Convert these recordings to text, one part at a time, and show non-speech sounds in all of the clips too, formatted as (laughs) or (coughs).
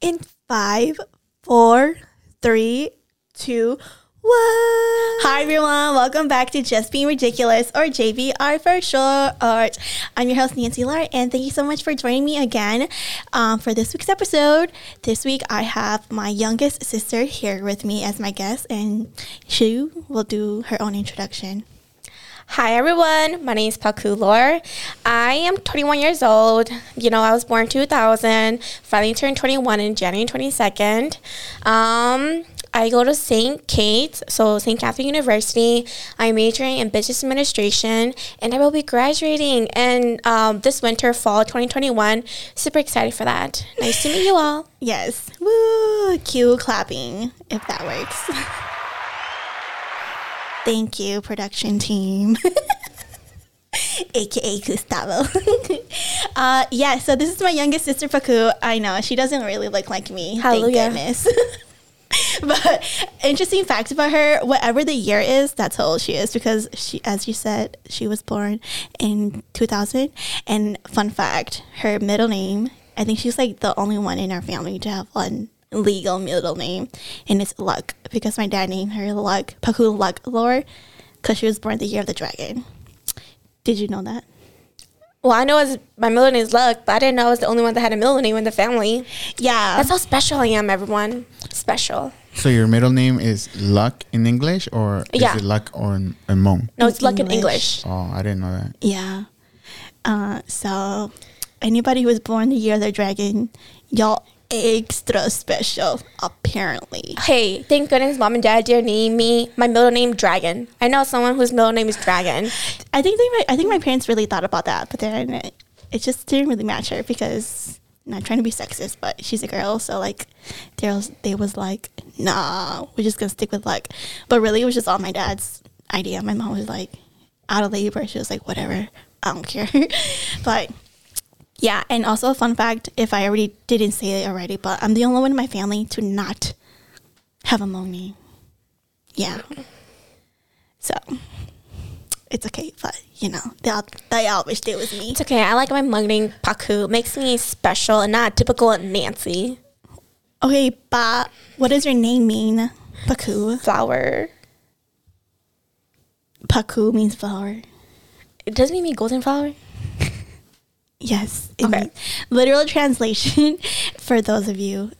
in five, four, three, two, one. Hi everyone, welcome back to Just Being Ridiculous or JBR for short. I'm your host Nancy Lor, and thank you so much for joining me again um, for this week's episode. This week I have my youngest sister here with me as my guest, and she will do her own introduction. Hi everyone, my name is Paku Lor. I am 21 years old. You know, I was born 2000, finally turned 21 in January 22nd. Um, I go to St. Kate's, so St. Catherine University. I'm majoring in business administration, and I will be graduating in um, this winter, fall 2021. Super excited for that. Nice to meet you all. (laughs) Yes, woo, cue clapping if that works. (laughs) Thank you, production team. (laughs) AKA Gustavo. (laughs) uh, yeah, so this is my youngest sister, Paku. I know, she doesn't really look like me. Hallelujah. Thank goodness. (laughs) but interesting fact about her whatever the year is that's how old she is because she as you said she was born in 2000 and fun fact her middle name i think she's like the only one in our family to have one legal middle name, and it's Luck because my dad named her Luck, Paku Luck Lor, because she was born the year of the dragon. Did you know that? Well, I know was, my middle name is Luck, but I didn't know I was the only one that had a middle name in the family. Yeah. That's how special I am, everyone. Special. So your middle name is Luck in English, or is Yeah. it Luck or in, in Hmong? No, it's Luck in English. English. Oh, I didn't know that. Yeah. Uh, so anybody who was born the year of the dragon, y'all extra special, apparently. Hey, thank goodness mom and dad didn't name me my middle name Dragon. I know someone whose middle name is Dragon. (sighs) I think they might, I think my parents really thought about that, but then it, it just didn't really match her because not trying to be sexist, but she's a girl, so like they was they was like, nah, we're just gonna stick with like, but really it was just all my dad's idea. My mom was like out of labor, she was like, whatever, I don't care, (laughs) but. Yeah, and also a fun fact, if I already didn't say it already, but I'm the only one in my family to not have a Hmong. Yeah. So it's okay, but you know, they all, they all wish they was me. It's okay. I like my Hmong name Paku. It makes me special and not typical Nancy. Okay, but what does your name mean? Paku. Flower. Paku means flower. It doesn't mean golden flower. Yes. Okay. means- literal translation (laughs) for those of you.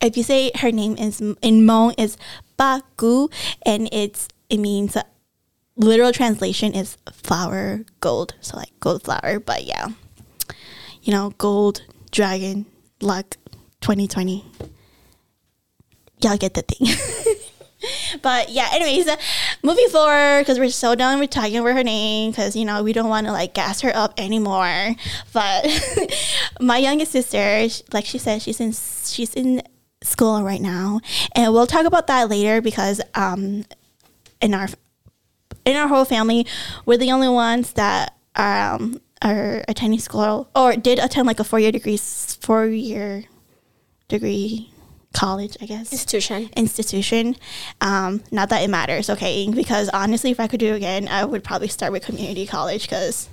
If you say her name is in Hmong is Paku, and it's it means uh, literal translation is flower gold. So like gold flower, but yeah, you know, gold dragon luck, twenty twenty. Y'all get the thing. (laughs) (laughs) but yeah, anyways, uh, moving forward because we're so done with talking about her name because you know we don't want to like gas her up anymore. But (laughs) my youngest sister, sh- like she said, she's in she's in school right now, and we'll talk about that later because um in our in our whole family, we're the only ones that um are attending school or did attend like a four year degree four year degree college, I guess Institution. institution. Um, not that it matters, okay? Because honestly, if I could do it again, I would probably start with community college because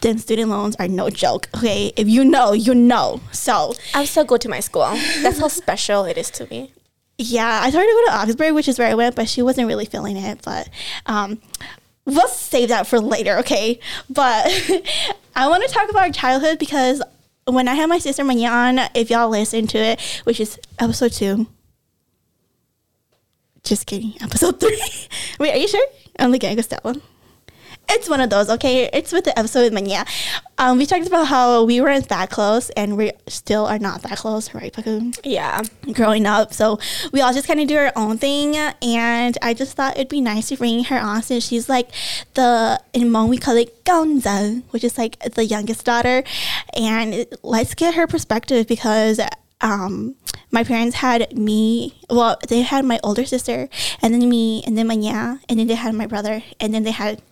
then student loans are no joke, okay? If you know, you know. So I would still go to my school. That's how special it is to me. yeah, I started to go to Augsburg, which is where I went, but she wasn't really feeling it. But um, we'll save that for later, okay? But (laughs) I want to talk about our childhood because when I had my sister Manya, if y'all listen to it, which is episode two. Just kidding, episode three. (laughs) Wait, are you sure? I'm looking at Gustavo. It's one of those, okay? It's with the episode with Manya. Um, we talked about how we weren't that close and we still are not that close, right, Paku? Yeah. growing up. So we all just kind of do our own thing. And I just thought it'd be nice to bring her on since she's like the, in Hmong we call it Gonza, which is like the youngest daughter. And it- let's get her perspective because um, my parents had me, well, they had my older sister and then me and then my yeah, and then they had my brother and then they had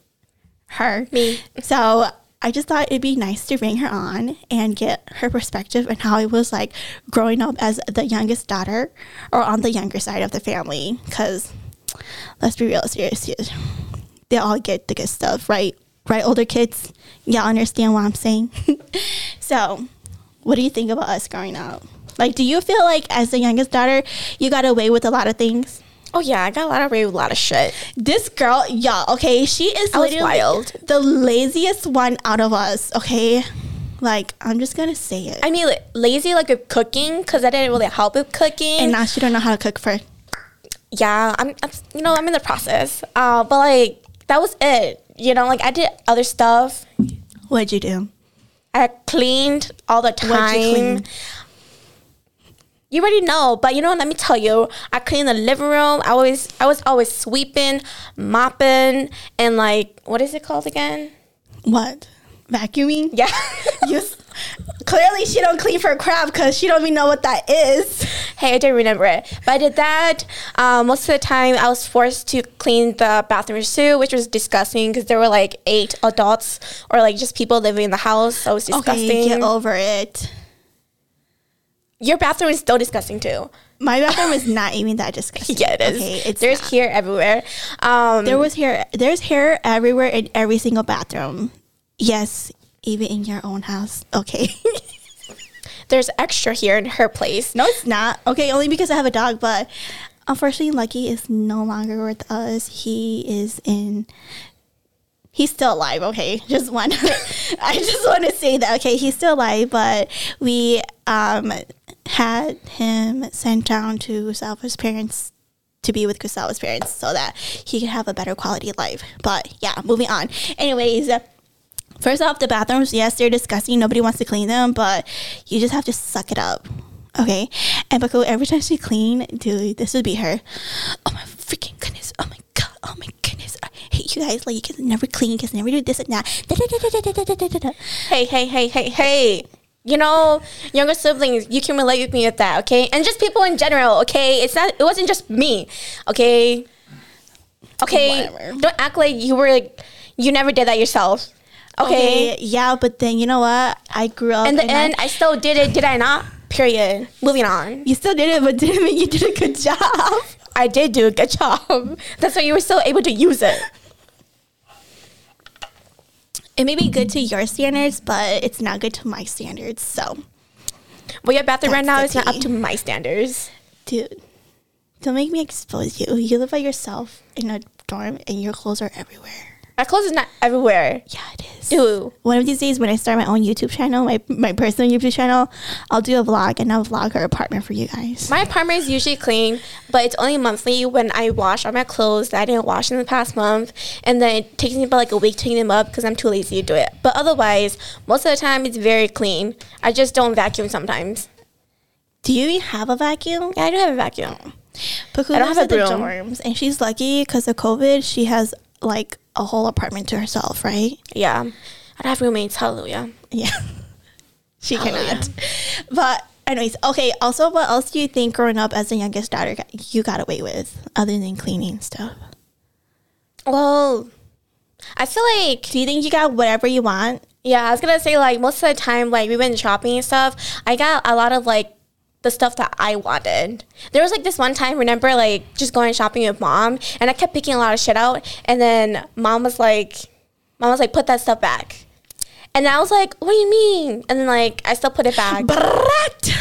her. Me. So I just thought it'd be nice to bring her on and get her perspective and how it was like growing up as the youngest daughter or on the younger side of the family. Because let's be real serious. They all get the good stuff, right? Right, older kids? Y'all understand what I'm saying? (laughs) so, what do you think about us growing up? Like, do you feel like as the youngest daughter, you got away with a lot of things? Oh yeah, I got a lot of a lot of shit. This girl, y'all, okay, she is I literally wild. the laziest one out of us, okay? Like, I'm just gonna say it. I mean, lazy like with cooking because I didn't really help with cooking. and now she don't know how to cook for. yeah, I'm, I'm you know I'm in the process. Uh, but like that was it. You know, like I did other stuff. What'd you do? I cleaned all the time. You already know, but you know, let me tell you, I cleaned the living room. I always, I was always sweeping, mopping, and like, what is it called again? What? Vacuuming? Yeah. (laughs) You clearly she don't clean for crap because she don't even know what that is. hey, I didn't remember it, but I did that. Um, most of the time, I was forced to clean the bathrooms too, which was disgusting because there were like eight adults or like just people living in the house. So it was disgusting. Okay, get over it. Your bathroom is still disgusting too. My bathroom is not even that disgusting. (laughs) Yeah, it is. Okay, it's There's not. hair everywhere. Um, There was hair. There's hair everywhere in every single bathroom. Yes, even in your own house. Okay. (laughs) there's extra here in her place. no, it's not. Okay, only because I have a dog. But unfortunately, Lucky is no longer with us. He is in. He's still alive. Okay, (laughs) just one. I just want to say that. Okay, he's still alive, but we um had him sent down to Gustavo's parents to be with Gustavo's parents so that he could have a better quality life. But yeah, moving on. Anyways, first off, the bathrooms, yes, they're disgusting. Nobody wants to clean them, but you just have to suck it up. Okay. And Paku, every time she clean, dude, this would be her. Oh my freaking goodness. Oh my god. Oh my goodness. I hate you guys. Like you can never clean, you can never do this and that. Hey, hey, hey, hey, hey. You know, younger siblings, you can relate with me with that, okay? And just people in general, okay? It's not. It wasn't just me, okay? Okay. Whatever. Don't act like you were. Like, you never did that yourself. Okay. Okay, yeah, but then you know what? I grew up. In the and I- end, I still did it. Did I not? Period. Moving on. you still did it, but (laughs) didn't mean you did a good job. I did do a good job. (laughs) That's why you were still able to use it. It may be good to your standards, but it's not good to my standards. So, Well, your bathroom right now is not up to my standards. dude, don't make me expose you. You live by yourself in a dorm, and your clothes are everywhere. My clothes is not everywhere. Yeah, it is. Dude. One of these days, when I start my own YouTube channel, my, my personal YouTube channel, I'll do a vlog and I'll vlog our apartment for you guys. My apartment is usually clean, but it's only monthly when I wash all my clothes that I didn't wash in the past month. And then it takes me about like a week to clean them up because I'm too lazy to do it. But otherwise, most of the time it's very clean. I just don't vacuum sometimes. Do you have a vacuum? Yeah, I do have a vacuum. Paku I don't have a the dorms, and she's lucky because of COVID. She has like a whole apartment to herself, right? Yeah. I don't have roommates. Hallelujah. Yeah. (laughs) she Hallelujah. cannot. But anyways, okay. Also, what else do you think growing up as the youngest daughter you got away with other than cleaning stuff? Well, I feel like Do you think you got whatever you want? Yeah, I was gonna say like most of the time, like we went shopping and stuff. I got a lot of like the stuff that I wanted. There was like this one time, remember, like just going shopping with mom, and I kept picking a lot of shit out, and then mom was like, mom was like, put that stuff back, and I was like, what do you mean? And then like I still put it back, (laughs) Brat.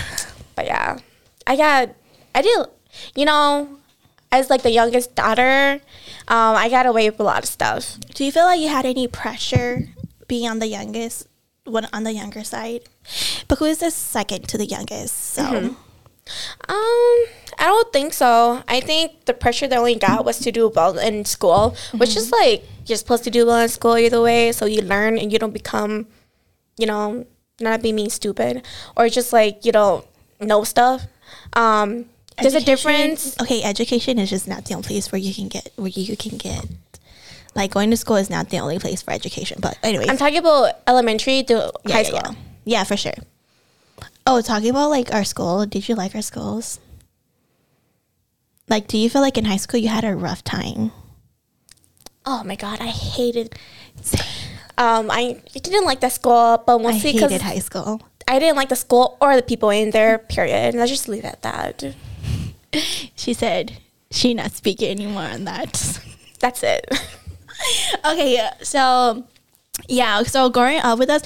but yeah, I got, I did, you know, as like the youngest daughter, um, I got away with a lot of stuff. Do you feel like you had any pressure being on the youngest, one on the younger side? But who is the second to the youngest? So Um, I don't think so. I think the pressure that I only got was to do well in school, which is like you're supposed to do well in school either way, so you learn and you don't become, you know, not being mean stupid or just like you don't know stuff. Um, there's a difference. Okay, education is just not the only place where you can get where you can get. Like going to school is not the only place for education. But anyway, I'm talking about elementary to yeah, high yeah, school. Yeah. Yeah, for sure. Oh, talking about like our school. Did you like our schools? Like, do you feel like in high school you had a rough time? Oh my god, I hated. Um, I didn't like the school, but I mostly because hated high school. I didn't like the school or the people in there. Period. And let's just leave it at that. (laughs) She said she not speaking anymore on that. That's it. (laughs) (laughs) okay, so yeah, so growing up with us,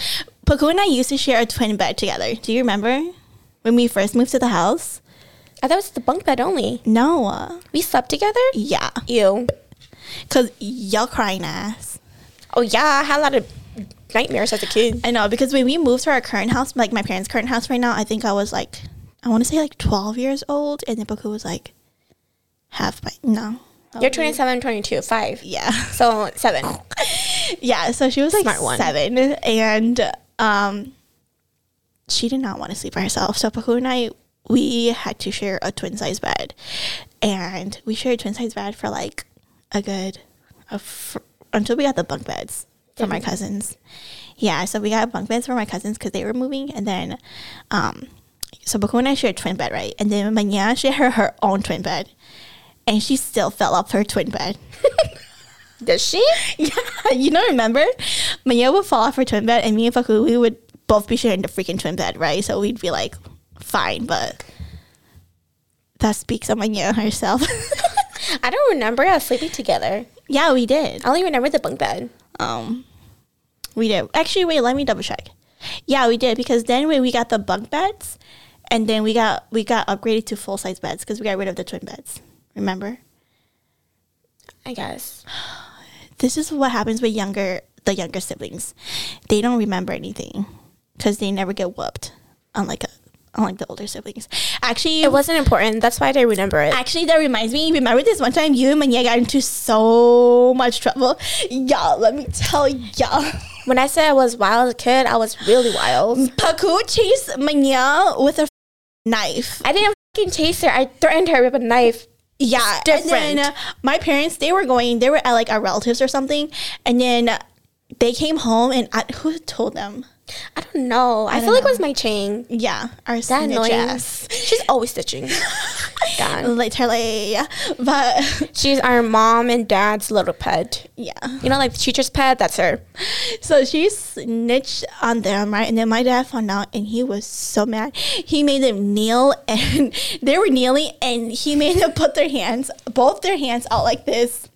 Paku and I used to share a twin bed together. Do you remember? when we first moved to the house. Oh, I thought it was the bunk bed only. No, We slept together? yeah, Ew. cause y'all crying ass. Oh, yeah. I had a lot of nightmares as a kid. I know because when we moved to our current house, like my parents' current house right now, I think I was like, I want to say like twelve years old, and then Paku was like half by no. You're 27, 22, 5. Yeah. So, 7. (laughs) yeah, so she was like Smart one. seven, and um, she did not want to sleep by herself. So Paku and I, we had to share a twin size bed, and we shared a twin size bed for like a good, a fr- until we got the bunk beds for my cousins. Yeah, so we got bunk beds for my cousins because they were moving, and then, um, so I shared a twin bed, right? And then Manya she had her own twin bed, and she still fell off her twin bed. (laughs) Does she? (laughs) Yeah, (laughs) you don't remember? Maya would fall off her twin bed, and me and Paku, we would both be sharing the freaking twin bed, right? So we'd be like, fine, but that speaks of Maya herself. I don't remember us sleeping together. yeah, we did. I only remember the bunk bed. Um, we did. Actually, wait, let me double check. Yeah, we did because then when we got the bunk beds, and then we got we got upgraded to full size beds because we got rid of the twin beds. Remember? I guess. this is what happens with younger the younger siblings. They don't remember anything because they never get whooped, unlike uh, unlike the older siblings. Actually, It wasn't important. That's why I remember it. actually that reminds me. Remember this one time you and Manya got into so much trouble. Y'all, let me tell y'all. When I said I was wild as a kid, I was really wild. Paku chased Manya with a knife. I didn't fucking chase her. I threatened her with a knife. Yeah, different. And then uh, my parents, they were going, they were at like our relatives or something, and then they came home and I, who told them? I don't know. I, don't feel like it was my chain. Yeah, our That annoying. ass. She's always stitching. (laughs) God. Literally, but (laughs) She's our mom and dad's little pet. yeah. You know, like the teacher's pet. That's her. So she snitched on them, right? And then my dad found out, and he was so mad. He made them kneel, and (laughs) they were kneeling, and he made them put their hands, both their hands out like this,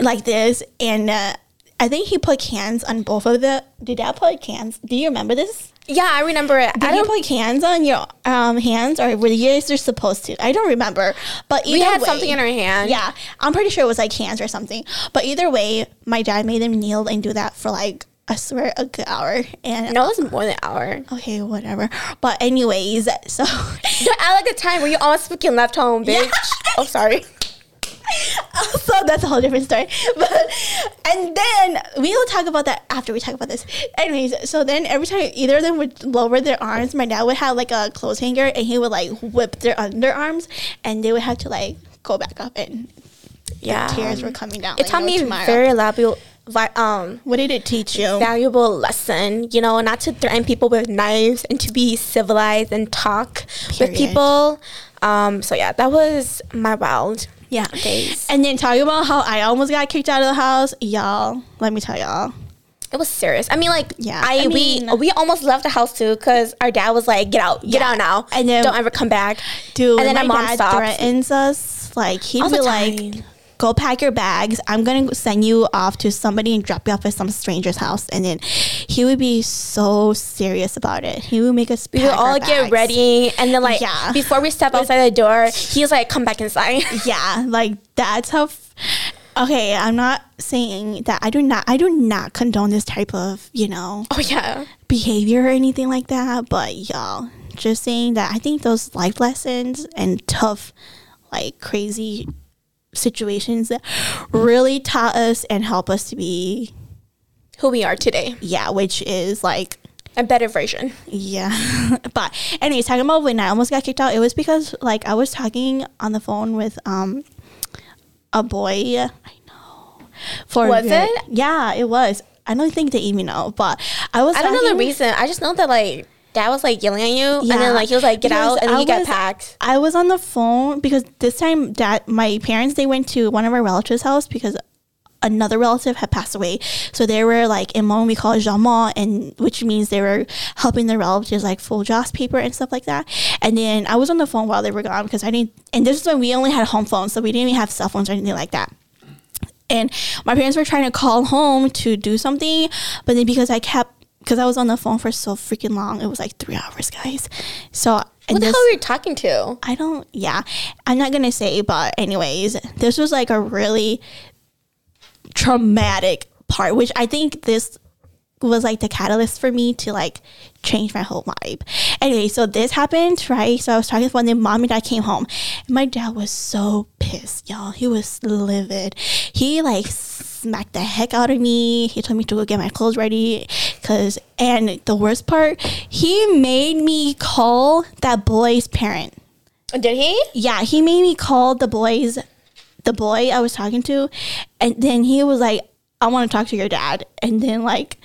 like this, and uh, I think he put cans on both of the. Did dad put cans? Do you remember this? Yeah, I remember it. Did I you don't. put cans on your um, hands, or were you supposed to? I don't remember, but We had way- something in our hand. Yeah, I'm pretty sure it was like cans or something. But either way, my dad made them kneel and do that for like I swear a good hour. And No, it was more than an hour. okay, whatever. But anyways, (laughs) so (laughs) I like a time where you almost fucking left home, bitch. Oh, sorry. (laughs) (laughs) so that's a whole different story. (laughs) But and then we will talk about that after we talk about this. Anyways, so then every time either of them would lower their arms, my dad would have like a clothes hanger and he would like whip their underarms and they would have to like go back up and Yeah. tears were coming down. It like, taught me a tomorrow. very valuable, um, What did it teach you? valuable lesson. You know, not to threaten people with knives and to be civilized and talk Period. with people. Um, so yeah, that was my wild Yeah. days. And then talking about how I almost got kicked out of the house, y'all. Let me tell y'all. It was serious. I mean, like, Yeah, I, I mean- we we almost left the house too because our dad was like, "Get out, get Yeah. out now, And then- don't ever come back." Dude, and then my our mom dad stopped. threatens us. Like he'd be like. "Go pack your bags. I'm gonna send you off to somebody and drop you off at some stranger's house." And then he would be so serious about it. He would make us. We would pack our all get ready, and then like Yeah. before we step outside the door, he's like, "Come back inside." (laughs) Yeah, like that's how. F- okay, I'm not saying that I do not. I do not condone this type of you know oh yeah, behavior or anything like that. But y'all, just saying that I think those life lessons and tough, like crazy situations that really taught us and help us to be, who we are today, yeah, which is like, a better version. yeah. (laughs) but anyways, talking about when I almost got kicked out, it was because like I was talking on the phone with um a boy. I know. For Was very- it? Yeah, it was. I don't think they even know, but I was. I don't know the reason. I just know that like dad was like yelling at you, and then like he was like, "Get Because out," and then I you got packed. I was on the phone because this time that my parents they went to one of our relatives' house because another relative had passed away. So they were like in Hmong we call it Jama and which means they were helping their relatives like fold joss paper and stuff like that. And then I was on the phone while they were gone because I didn't and this is when we only had home phones, so we didn't even have cell phones or anything like that. And my parents were trying to call home to do something, but then because I kept because I was on the phone for so freaking long. It was like three hours, guys. So What the this- hell were you talking to? I don't. Yeah, I'm not gonna say, but anyways, this was like a really traumatic part, which I think this was like the catalyst for me to like change my whole vibe. Anyway, so this happened, right? So I was talking to one day, mom and dad came home. And my dad was so pissed, y'all. He was livid. He like smacked the heck out of me. He told me to go get my clothes ready. Cause and the worst part, he made me call that boy's parent. Did he? Yeah, he made me call the boys, the boy I was talking to, and then he was like, "I want to talk to your dad," and then like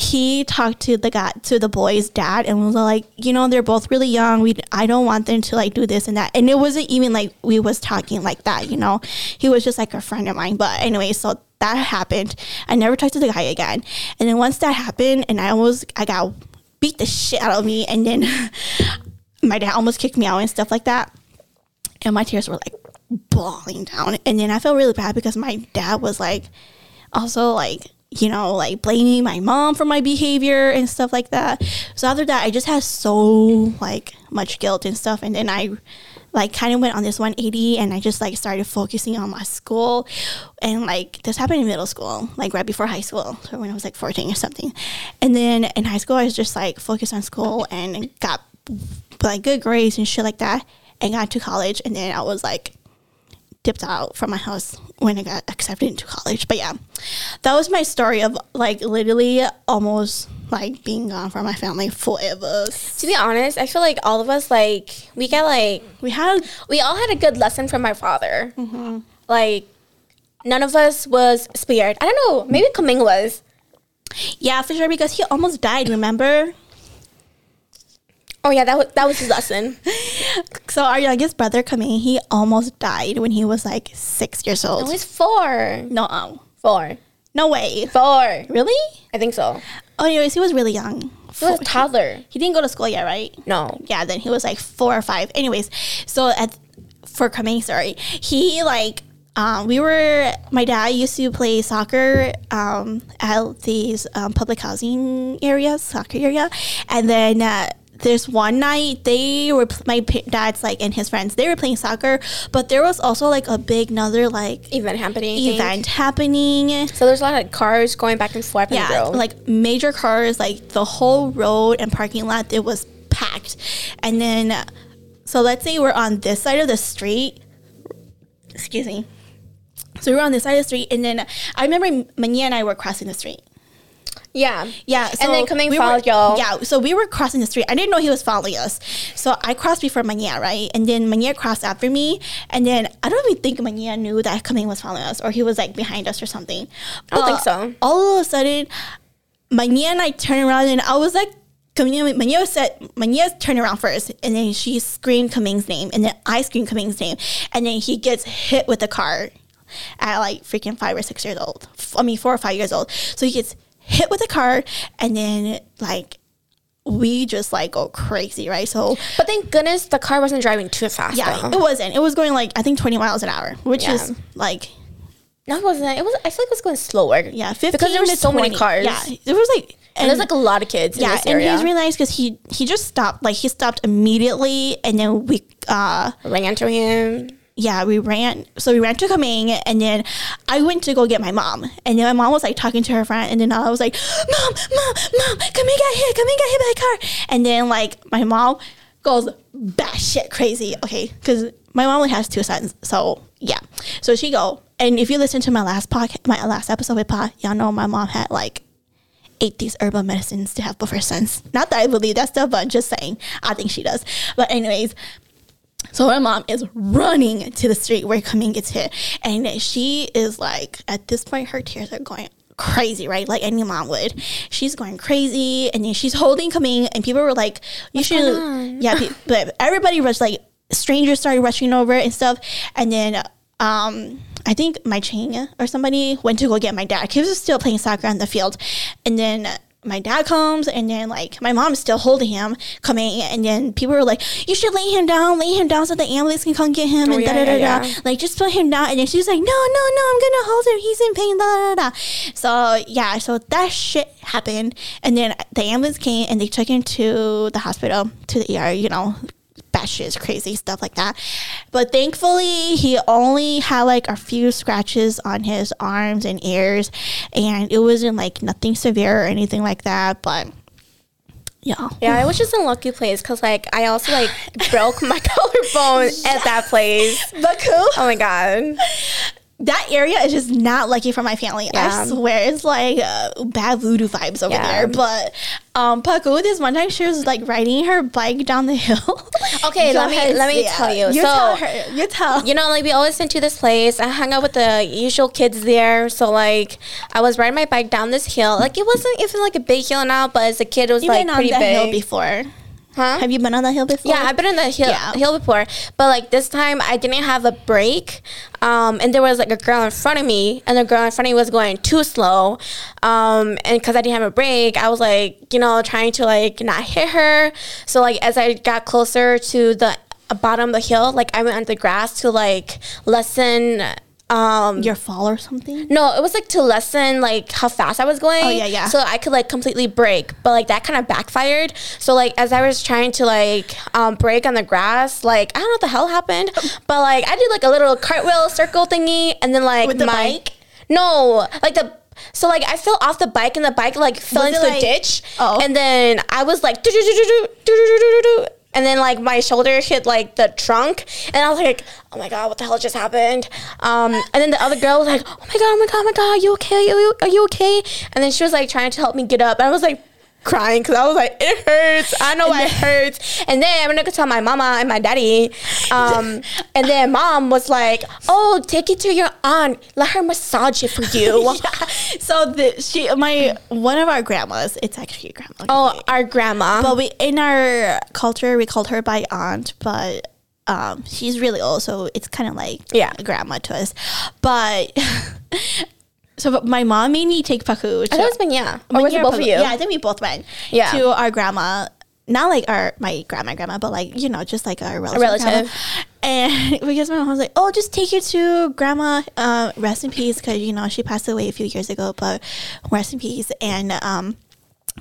he talked to the guy to the boy's dad and was like, you know, they're both really young. We I don't want them to like do this and that, and it wasn't even like we was talking like that, you know. He was just like a friend of mine, but anyway, so that happened. I never talked to the guy again, and then once that happened, and I almost I got beat the shit out of me, and then. (laughs) my dad almost kicked me out and stuff like that. And my tears were like bawling down. And then I felt really bad because my dad was like also like, you know, like blaming my mom for my behavior and stuff like that. So after that, I just had so like much guilt and stuff. And then I like kind of went on this 180 and I just like started focusing on my school. And like this happened in middle school, like right before high school, so when I was like 14 or something. And then in high school, I was just like focused on school and got like good grades and shit like that and got to college and then I was like dipped out from my house when I got accepted into college. But yeah, that was my story of like literally almost like being gone from my family forever. To be honest, I feel like all of us like we get like We had we all had a good lesson from my father. Mm-hmm. Like none of us was spared. I don't know. Maybe Kaming was. yeah for sure because he almost died. Remember? Oh yeah, that was that was his lesson. (laughs) So our youngest brother Kaming, he almost died when he was like six years It old. was four. no, Four. no way. Four. Really? I think so. Oh, anyways, he was really young. He was a toddler. He didn't go to school yet, right? No. yeah, then he was like four or five. Anyways, so at for Kaming, sorry, he like um, we were my dad used to play soccer um, at these um, public housing areas, soccer area, and then. Uh, there's one night they were my dad's like and his friends they were playing soccer but there was also like a big another like Event happening. Event happening So there's a lot of cars going back and forth. yeah, the like major cars, like the whole road and parking lot, it was packed. And then, so let's say we're on this side of the street. Excuse me. So we were on this side of the street, and then I remember Manya and I were crossing the street. Yeah. Yeah, so then Kaming we followed were, y'all. Yeah, so we were crossing the street. I didn't know he was following us, so I crossed before Manya, right? And then Manya crossed after me, and then I don't even think Manya knew that Kaming was following us, or he was like behind us or something. I don't think so. All of a sudden, Manya and I turned around, and I was like. Manya, Manya said Manya turned around first, and then she screamed Kaming's name, and then I screamed Kaming's name, and then he gets hit with a car at like freaking five or six years old. I mean, four or five years old. So he gets hit with a car, and then like we just like go crazy, right? So But thank goodness the car wasn't driving too fast. yeah, though. it wasn't. It was going like I think twenty miles an hour, which Yeah. is like No, it wasn't. It was. I feel like it was going slower. yeah, because there were so many cars. Yeah, there was like and there's like a lot of kids in yeah, and he's really nice because he he just stopped. Like he stopped immediately, and then we uh ran to him. Yeah, we ran. So we ran to Kaming, and then I went to go get my mom. And then my mom was like talking to her friend, and then I was like, "Mom, mom, mom, Kaming got hit. Kaming got hit by a car." And then like my mom goes batshit crazy. Okay, because my mom only has two sons, so yeah. So she go, and if you listen to my last podcast, my last episode with Pa, y'all know my mom had like ate these herbal medicines to have her sons. Not that I believe that stuff, but just saying, I think she does. But anyways, so my mom is running to the street where Kaming gets hit, and she is like, at this point, her tears are going crazy, right? Like any mom would. She's going crazy, and then she's holding Kaming, and people were like, "You should," (laughs) yeah. pe- But everybody rushed, like, strangers started rushing over and stuff, and then um. I think my chain or somebody went to go get my dad. He was still playing soccer on the field, and then my dad comes and then like my mom's still holding him Kaming and then people were like you should lay him down lay him down so the ambulance can come get him Oh, and yeah, da da da yeah, da yeah. like just put him down and then she's like no no no i'm gonna hold him he's in pain da da da so yeah so that shit happened and then the ambulance came and they took him to the hospital to the er you know batshit crazy stuff like that. But thankfully, he only had like a few scratches on his arms and ears, and it wasn't like nothing severe or anything like that. But yeah, Yeah, I was just a lucky place because like I also like broke my (laughs) collarbone at that (laughs) place. Paku, Oh my god. That area is just not lucky for my family. Yeah. I swear, it's like uh, bad voodoo vibes over Yeah. there. But um, Paku, this one time she was like riding her bike down the hill. (laughs) Okay, let me- let me yeah. tell you. You So- tell her. You tell. You know, like we always went to this place. I hung out with the usual kids there. So like I was riding my bike down this hill. Like it wasn't even like a big hill now, but as a kid it was You've like pretty big. hill before. Huh? Have you been on that hill before? Yeah, I've been on that hill, Yeah. hill before, but like this time I didn't have a break, um, and there was like a girl in front of me, and the girl in front of me was going too slow, um, and because I didn't have a break, I was like, you know, trying to like not hit her. So like as I got closer to the bottom of the hill, like I went on the grass to like lessen. Um, your fall or something. no, it was like to lessen like how fast I was going. Oh, yeah, yeah. So I could like completely break but like that kind of backfired. So like as I was trying to like um brake on the grass, like I don't know what the hell happened, but like I did like a little cartwheel circle thingy, and then like With the my bike? no, like the. So like I fell off the bike and the bike like fell Was into like- the ditch, Oh. and then I was like, and then like my shoulder hit like the trunk and i was like oh my god what the hell just happened? Um, and then the other girl was like oh my god oh my god oh my god are you okay? Are you, are you okay? And then she was like trying to help me get up and i was like crying because I was like, "It hurts. I know it hurts." And then I'm gonna go tell my mama and my daddy, um, (laughs) and then mom was like, "Oh, take it to your aunt. Let her massage it for you." (laughs) Yeah. So the she my one of our grandmas. It's actually grandma. Oh, our grandma. but we in our culture we called her by aunt, but um, she's really old, so it's kind of like Yeah. a grandma to us. But (laughs) so my mom made me take Paku. I thought it was been yeah. Or was it both of you? Yeah, I think we both went. Yeah. To our grandma. Not like our my grandma grandma, but like you know, just like our relative. relative. And (laughs) because my mom was like, "Oh, just take you to grandma. Uh, rest in peace," because you know she passed away a few years ago. But rest in peace. And um,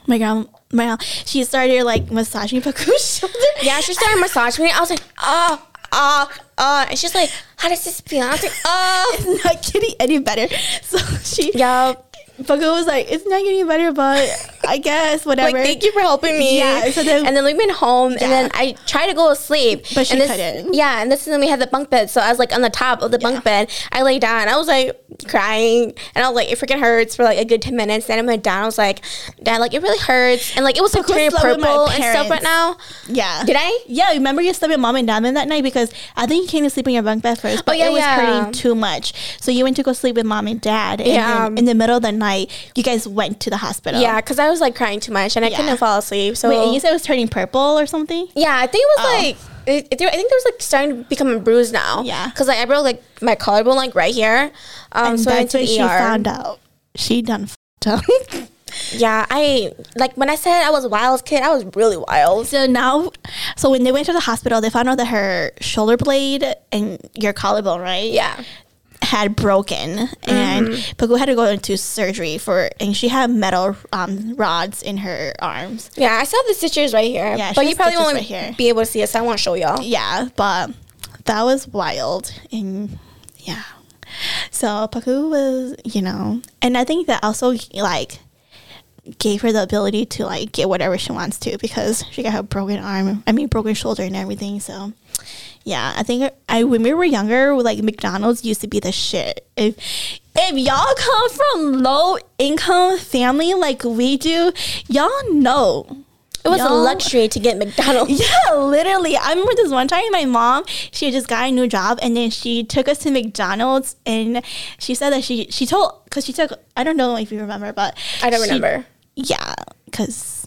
my grandma, my mom, she started like massaging Paku's (laughs) shoulder. Yeah, she started massaging me. I was like, ah, ah, ah. And she's like, how does this feel? I was like, ah. (laughs) It's not getting any better. (laughs) So she, Yeah. Paku was like, "It's not getting better, but I guess whatever." Like, thank you for helping me. Yeah, so then- and then we went home, Yeah. and then I tried to go to sleep. But she and this, couldn't. Yeah, and this is when we had the bunk bed. So I was like on the top of the bunk bed. I lay down. I was like crying, and I was like, it freaking hurts for like a good ten minutes. Then I went down. I was like, Dad, like it really hurts, and like it was like turning slept with my purple and stuff right now. Yeah. Did I? Yeah, remember you slept with mom and dad that night because I think you came to sleep in your bunk bed first, oh, but Oh, yeah, it was yeah. hurting too much. So you went to go sleep with mom and dad. And Yeah. in the middle of the night, you guys went to the hospital. Yeah, because I was like crying too much, and I Yeah. couldn't fall asleep. So Wait, you said it was turning purple or something? Yeah, I think it was Oh. like I think there was like starting to become a bruise now. Yeah. because like I broke like my collarbone like right here. Um, And so I went that's to when the she ER. found out. She done f***ed up. (laughs) Yeah, I like when I said I was a wild kid, I was really wild. so now, so when they went to the hospital, they found out that her shoulder blade and your collarbone, right? Yeah, had broken and Paku had to go into surgery for and she had metal um, rods in her arms. yeah, I saw the stitches right here. Yeah, but you probably won't right be able to see it. So I won't show y'all. Yeah, but that was wild and yeah. So Paku was, you know, and I think that also like gave her the ability to like get whatever she wants to because she got her broken arm, I mean broken shoulder and everything. So yeah, I think I when we were younger, like McDonald's used to be the shit. If if y'all come from low income family like we do, y'all know. It was a luxury to get McDonald's. (laughs) Yeah, literally. I remember this one time my mom, she had just got a new job and then she took us to McDonald's and she said that she she told cuz she took I don't know if you remember but I don't she- remember. Yeah, cuz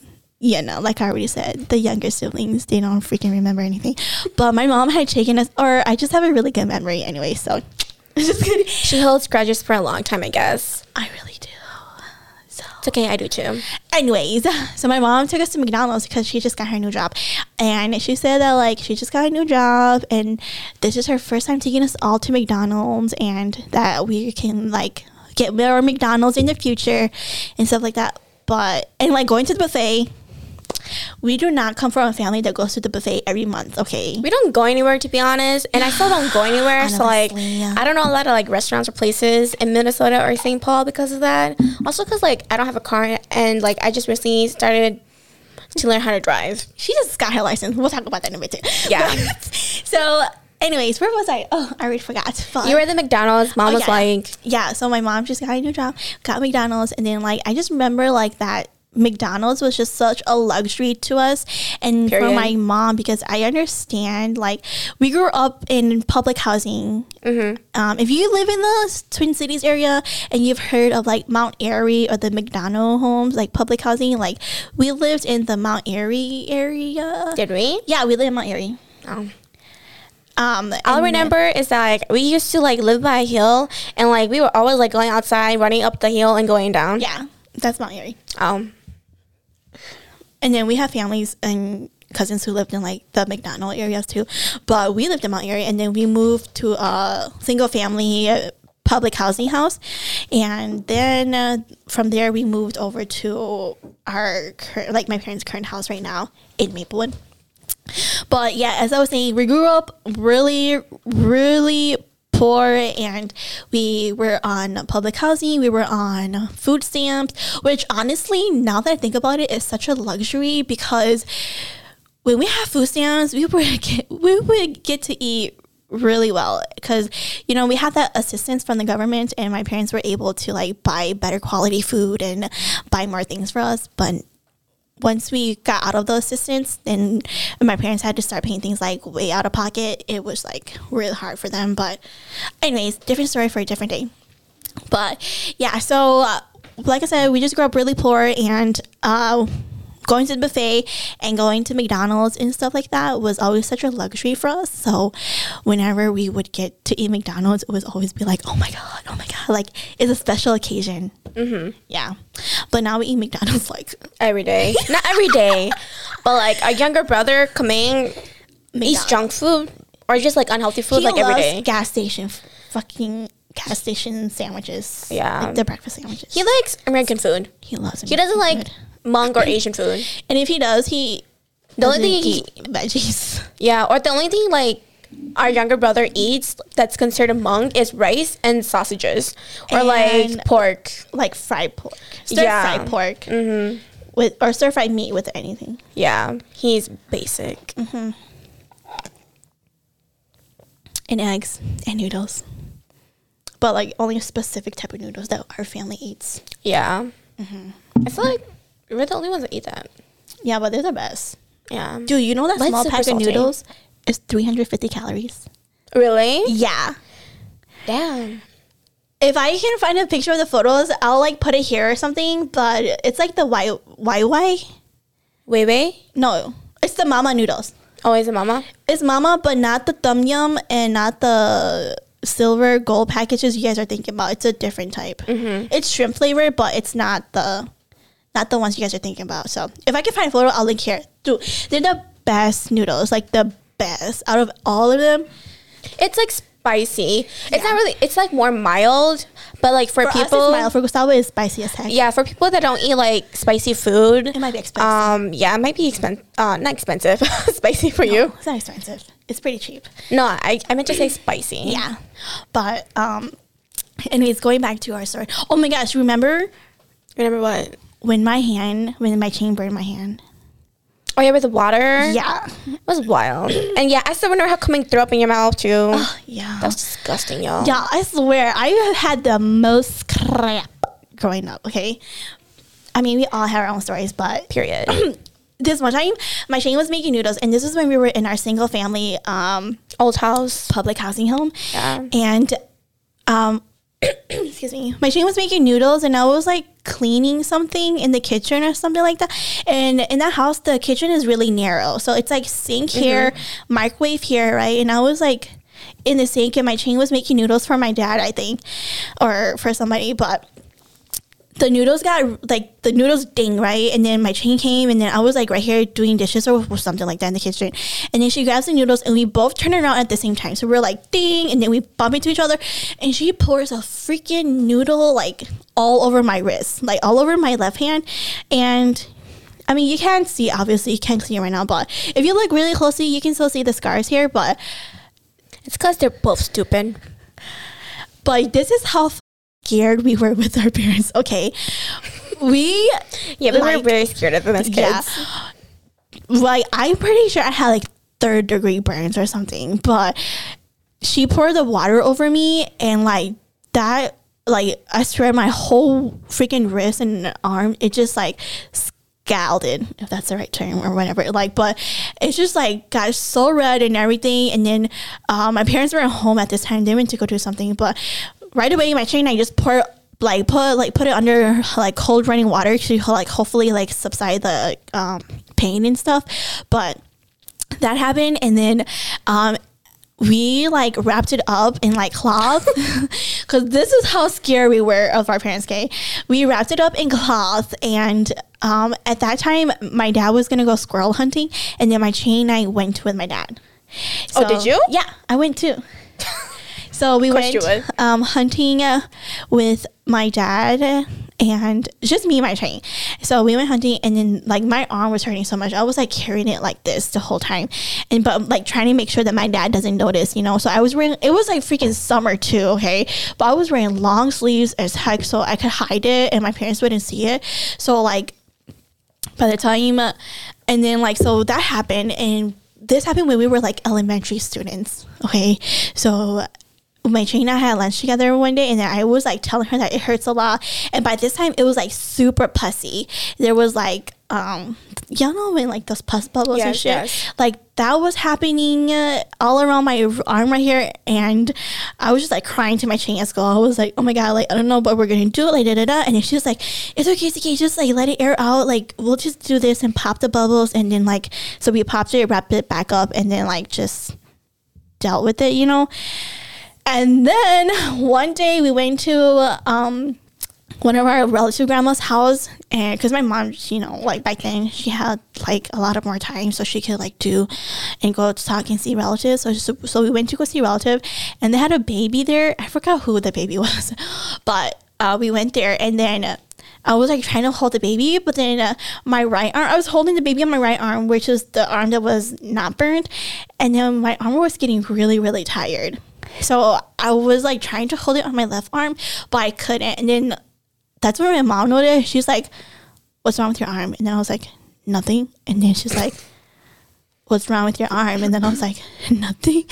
you know, like I already said, the younger siblings, they don't freaking remember anything. But my mom had taken us or I just have a really good memory anyway, so. (laughs) She holds grudges for a long time, I guess. I really do. So It's okay, I do too. Anyways, (laughs) so my mom took us to McDonald's because she just got her new job. And she said that like she just got a new job and this is her first time taking us all to McDonald's and that we can like get more McDonald's in the future and stuff like that. But and like going to the buffet, we do not come from a family that goes to the buffet every month, okay? We don't go anywhere to be honest, and I still don't go (gasps) anywhere. so like, yeah. I don't know a lot of like restaurants or places in Minnesota or St. Paul because of that. Also, because like I don't have a car, and like I just recently started to learn how to drive. She just got her license. We'll talk about that in a bit. too. Yeah. (laughs) so, anyways, where was I? Oh, I already forgot. But- You were at the McDonald's. Mom Oh, was yeah. like, yeah, so my mom just got a new job, got McDonald's, and then like I just remember like that McDonough's was just such a luxury to us and for my mom because I understand like we grew up in public housing. Mm-hmm. Um, if you live in the Twin Cities area and you've heard of like Mount Airy or the McDonald homes, like public housing, like we lived in the Mount Airy area. "Did we?" Yeah, we live in Mount Airy. Oh. Um, All I remember is that like we used to like live by a hill, and like we were always like going outside, running up the hill and going down. Yeah, that's Mount Airy. Oh. And then we have families and cousins who lived in like the McDonough areas too. But we lived in Mount Airy and then we moved to a single family uh, public housing house. And then uh, from there we moved over to our like my parents' current house right now in Maplewood. But yeah, as I was saying, we grew up really, really poor and we were on public housing, we were on food stamps, which honestly, now that I think about it, is such a luxury because when we have food stamps, we (laughs) would get, we would get to eat really well because you know we had that assistance from the government and my parents were able to like buy better quality food and buy more things for us but once we got out of the assistance then my parents had to start paying things like way out of pocket. It was like really hard for them but anyways different story for a different day. But yeah so uh, like i said we just grew up really poor and uh, going to the buffet and going to mcdonald's and stuff like that was always such a luxury for us so whenever we would get to eat mcdonald's it was always be like oh my god oh my god like it's a special occasion mm-hmm. yeah but now we eat mcdonald's like every day. Not every day, but like our younger brother Kaming eats junk food or just like unhealthy food he like every day. gas station fucking gas station sandwiches Yeah. like the breakfast sandwiches He likes American food. he loves He doesn't like Hmong or Asian food. and if he does he The only thing he- veggies (laughs) Yeah, or the only thing like our younger brother eats that's considered Hmong is rice and sausages or like pork. like fried pork, stir Yeah. fried pork Mm-hmm. with or stir fried meat with anything. Yeah, he's basic. And eggs and noodles, but like only a specific type of noodles that our family eats. Yeah, Mm-hmm. I feel like we're the only ones that eat that. Yeah, but they're the best. Yeah, Dude, you know that Mine's small super pack of noodles is 350 calories. really? Yeah. Damn. If I can find a picture of the photos, I'll like put it here or something. But it's like the why why why, Wait, wait. No, it's the mama noodles. Oh, is it mama? It's mama, but not the tom yum and not the silver gold packages you guys are thinking about. It's a different type. Mm-hmm. It's shrimp flavored, but it's not the not the ones you guys are thinking about. So if I can find a photo, I'll link here. Dude, they're the best noodles, like the best out of all of them. It's like spicy. It's not really. It's like more mild, but like for, For people, us, it's mild. For Gustavo, it's spicy as heck. yeah, for people that don't eat like spicy food, It might be expensive. Um, yeah, it might be expensive. Uh, not expensive, (laughs) spicy for you. It's not expensive. It's pretty cheap. No, I, I meant to say spicy. Yeah. But um anyways, going back to our story. Oh my gosh, remember Remember what? When my hand when my chain burned my hand? Oh yeah, with the water. Yeah. it was wild. (clears throat) and yeah, I still remember how Kaming throw up in your mouth too. Yeah. That was disgusting, y'all. Yeah, I swear I have had the most crap growing up, okay? I mean, we all have our own stories, but (clears throat) Period. this one time, my chain was making noodles, and this is when we were in our single family um, Old house. public housing home. Yeah. And, um, (coughs) excuse me, my Shane was making noodles, and I was like cleaning something in the kitchen or something like that. And in that house, the kitchen is really narrow, so it's like sink mm-hmm. here, microwave here, right? And I was like in the sink, and my Shane was making noodles for my dad, I think, or for somebody, but the noodles got like the noodles ding right and then my chain came and then i was like right here doing dishes or, or something like that in the kitchen and then she grabs the noodles and we both turn around at the same time so we're like ding and then we bump into each other and she pours a freaking noodle like all over my wrist like all over my left hand and I mean, you can't see, obviously, you can't see it right now, but if you look really closely, you can still see the scars here. But It's because they're both stupid. but this is how scared we were with our parents. Okay, we Yeah, we were very scared of them as kids. yeah, like I'm pretty sure I had like third degree burns or something. But she poured the water over me, and like that, like I swear, my whole freaking wrist and arm, it just like scalded, if that's the right term or whatever. Like, but it's just like got so red and everything. And then uh, my parents were at home at this time; they went to go do something, but right away my chain I just pour like put like put it under like cold running water to like hopefully like subside the um, pain and stuff. But that happened, and then um, we like wrapped it up in like cloth (laughs) because this is how scared we were of our parents. Okay, we wrapped it up in cloth, and um, at that time, my dad was gonna go squirrel hunting, and then my chain I went with my dad. Oh, did you? Yeah, I went too. So we went um, hunting with my dad and just me and my chain. So we went hunting, and then like my arm was hurting so much. I was like carrying it like this the whole time, and but like trying to make sure that my dad doesn't notice, you know. So I was wearing it was like freaking summer too, okay. But I was wearing long sleeves as heck, so I could hide it, and my parents wouldn't see it. So like by the time and then like so that happened and this happened when we were like elementary students okay so my chain and I had lunch together one day and then I was like telling her that it hurts a lot. And by this time it was like super pussy. There was like um y'all know when like those pus bubbles and shit? yes. like that was happening uh, all around my arm right here and I was just like crying to my chain at school. I was like oh my god like I don't know what we're gonna do it like da da da. And she was like it's okay it's okay just like let it air out. Like we'll just do this and pop the bubbles and then like so we popped it wrapped it back up and then like just dealt with it you know and then one day we went to um, one of our relative grandma's house, and because my mom, you know, like back then she had like a lot of more time, so she could like do and go to talk and see relatives. So, so, we went to go see relative, and they had a baby there. I forgot who the baby (laughs) was, but uh, we went there, and then. Uh, I was like trying to hold the baby, but then uh, my right arm, I was holding the baby on my right arm, which is the arm that was not burned. And then my arm was getting really, really tired. So I was like trying to hold it on my left arm, but I couldn't. And then that's when my mom noticed. She's like, What's wrong with your arm? And then I was like, Nothing. And then she's like, What's wrong with your arm? And then I was like, (laughs) Nothing.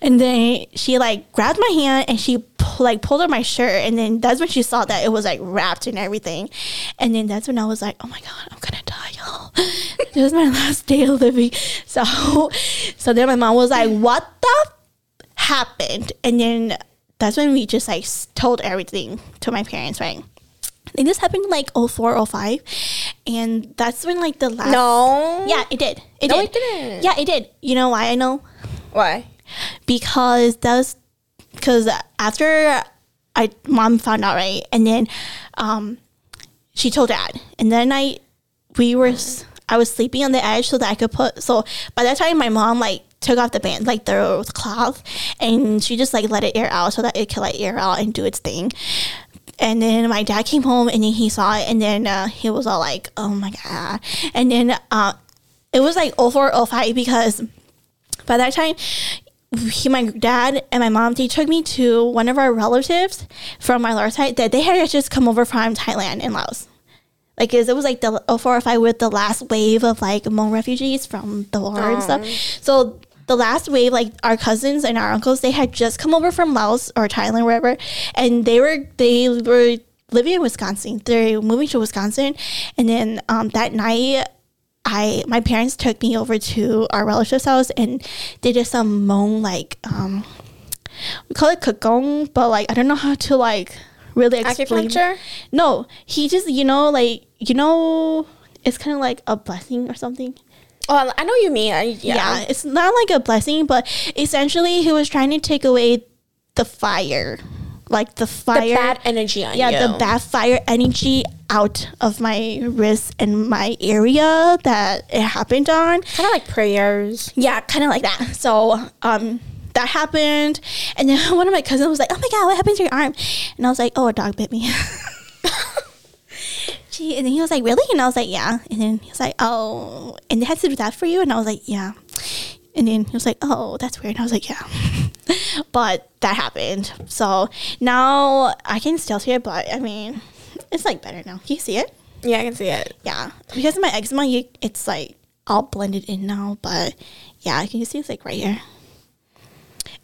And then she like grabbed my hand and she like pulled up my shirt. And then that's when she saw that it was like wrapped and everything. And then that's when I was like, Oh my God, I'm gonna die, y'all. (laughs) this is my last day of living. So, (laughs) so then my mom was like, What the happened. And then that's when we just like told everything to my parents right? I think this happened like 04 05 and that's when like the last No. yeah it did. It No, did. it didn't. yeah it did. You know why i know? Why? because that was because after I mom found out right, and then um, she told dad, and then I we were I was sleeping on the edge so that I could put so by that time my mom like took off the band like the cloth and she just like let it air out so that it could like air out and do its thing. And then my dad came home and then he saw it and then uh, he was all like, "Oh my god!" And then uh, it was like 04, 05 because by that time he, my dad and my mom they took me to one of our relatives from my Laos side that they had just come over from Thailand and Laos. Like 'cause it was like the 04 05 with the last wave of like Hmong refugees from the war and stuff. So the last wave, like our cousins and our uncles, they had just come over from Laos or Thailand, wherever, and they were they were living in Wisconsin. They're moving to Wisconsin, and then um, that night I my parents took me over to our relative's house and they did some Hmong like um we call it kagong, but like I don't know how to like really explain. Acupuncture? No, he just you know like you know it's kind of like a blessing or something. Oh, I know what you mean. I, yeah. Yeah. it's not like a blessing, but essentially he was trying to take away the fire like the The fire bad energy on yeah, you. the bad fire energy out of my wrist and my area that it happened on. Kind of like prayers. Yeah, kind of like that. So, um, that happened, and then (laughs) one of my cousins was like, "Oh my god, what happened to your arm?" And I was like, "Oh, a dog bit me." (laughs) And then he was like, "Really?" And I was like, "Yeah." And then he was like, "Oh," and they had to do that for you, and I was like, "Yeah." And then he was like, "Oh, that's weird." And I was like, "Yeah," (laughs) but that happened. So now I can still see it, but I mean, it's like better now. Can you see it? Yeah, I can see it. Yeah, because of my eczema, you, it's like all blended in now. But yeah, I can see it's like right here.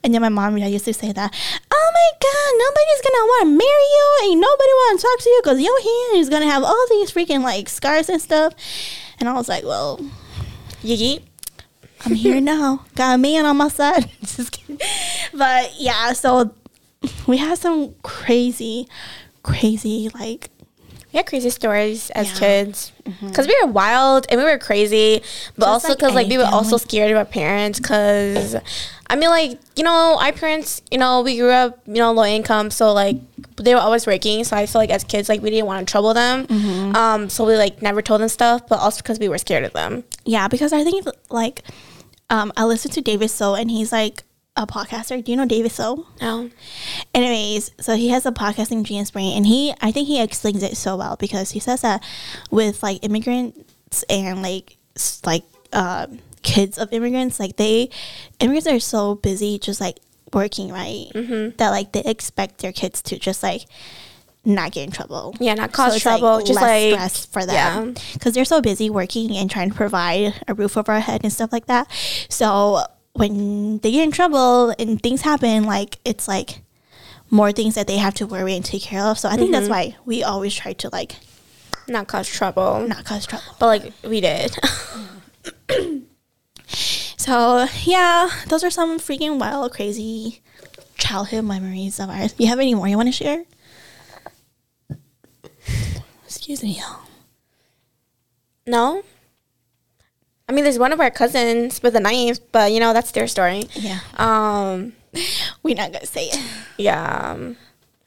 And then my mom used to say that, "Oh my God, nobody's gonna want to marry you, and nobody want to talk to you because your hand is gonna have all these freaking like scars and stuff." And I was like, "Well, Yee. I'm here (laughs) now. Got a man on my side." (laughs) Just kidding. But yeah, so we had some crazy, crazy like We had crazy stories as Yeah. kids because we were wild and we were crazy, but Just also because like, we were also scared of our parents. Because I mean, like you know, our parents, you know, we grew up, you know, low income, so like they were always working. So I feel like as kids, like we didn't want to trouble them. Mm-hmm. Um, so we like never told them stuff, but also because we were scared of them. Yeah, because I think like um, I listened to David So, and he's like a podcaster. Do you know David So? No. Anyways, so he has a podcasting Genius Brain, and he I think he explains it so well because he says that with like immigrants and like like um, kids of immigrants, like they immigrants are so busy just like working right that like they expect their kids to just like not get in trouble. Yeah, not cause it's, trouble, just less like- stress for them because they're so busy working and trying to provide a roof over our head and stuff like that. So when they get in trouble and things happen, like it's like more things that they have to worry and take care of. So I think that's mm-hmm. why we always try to like Not cause trouble, not cause trouble. but like we did. (laughs) So yeah, those are some freaking wild, crazy childhood memories of ours. Do you have any more you want to share? Excuse me, y'all. no. I mean, there's one of our cousins with a knife, but you know that's their story. Yeah, Um, (laughs) we're not gonna say it. yeah. um,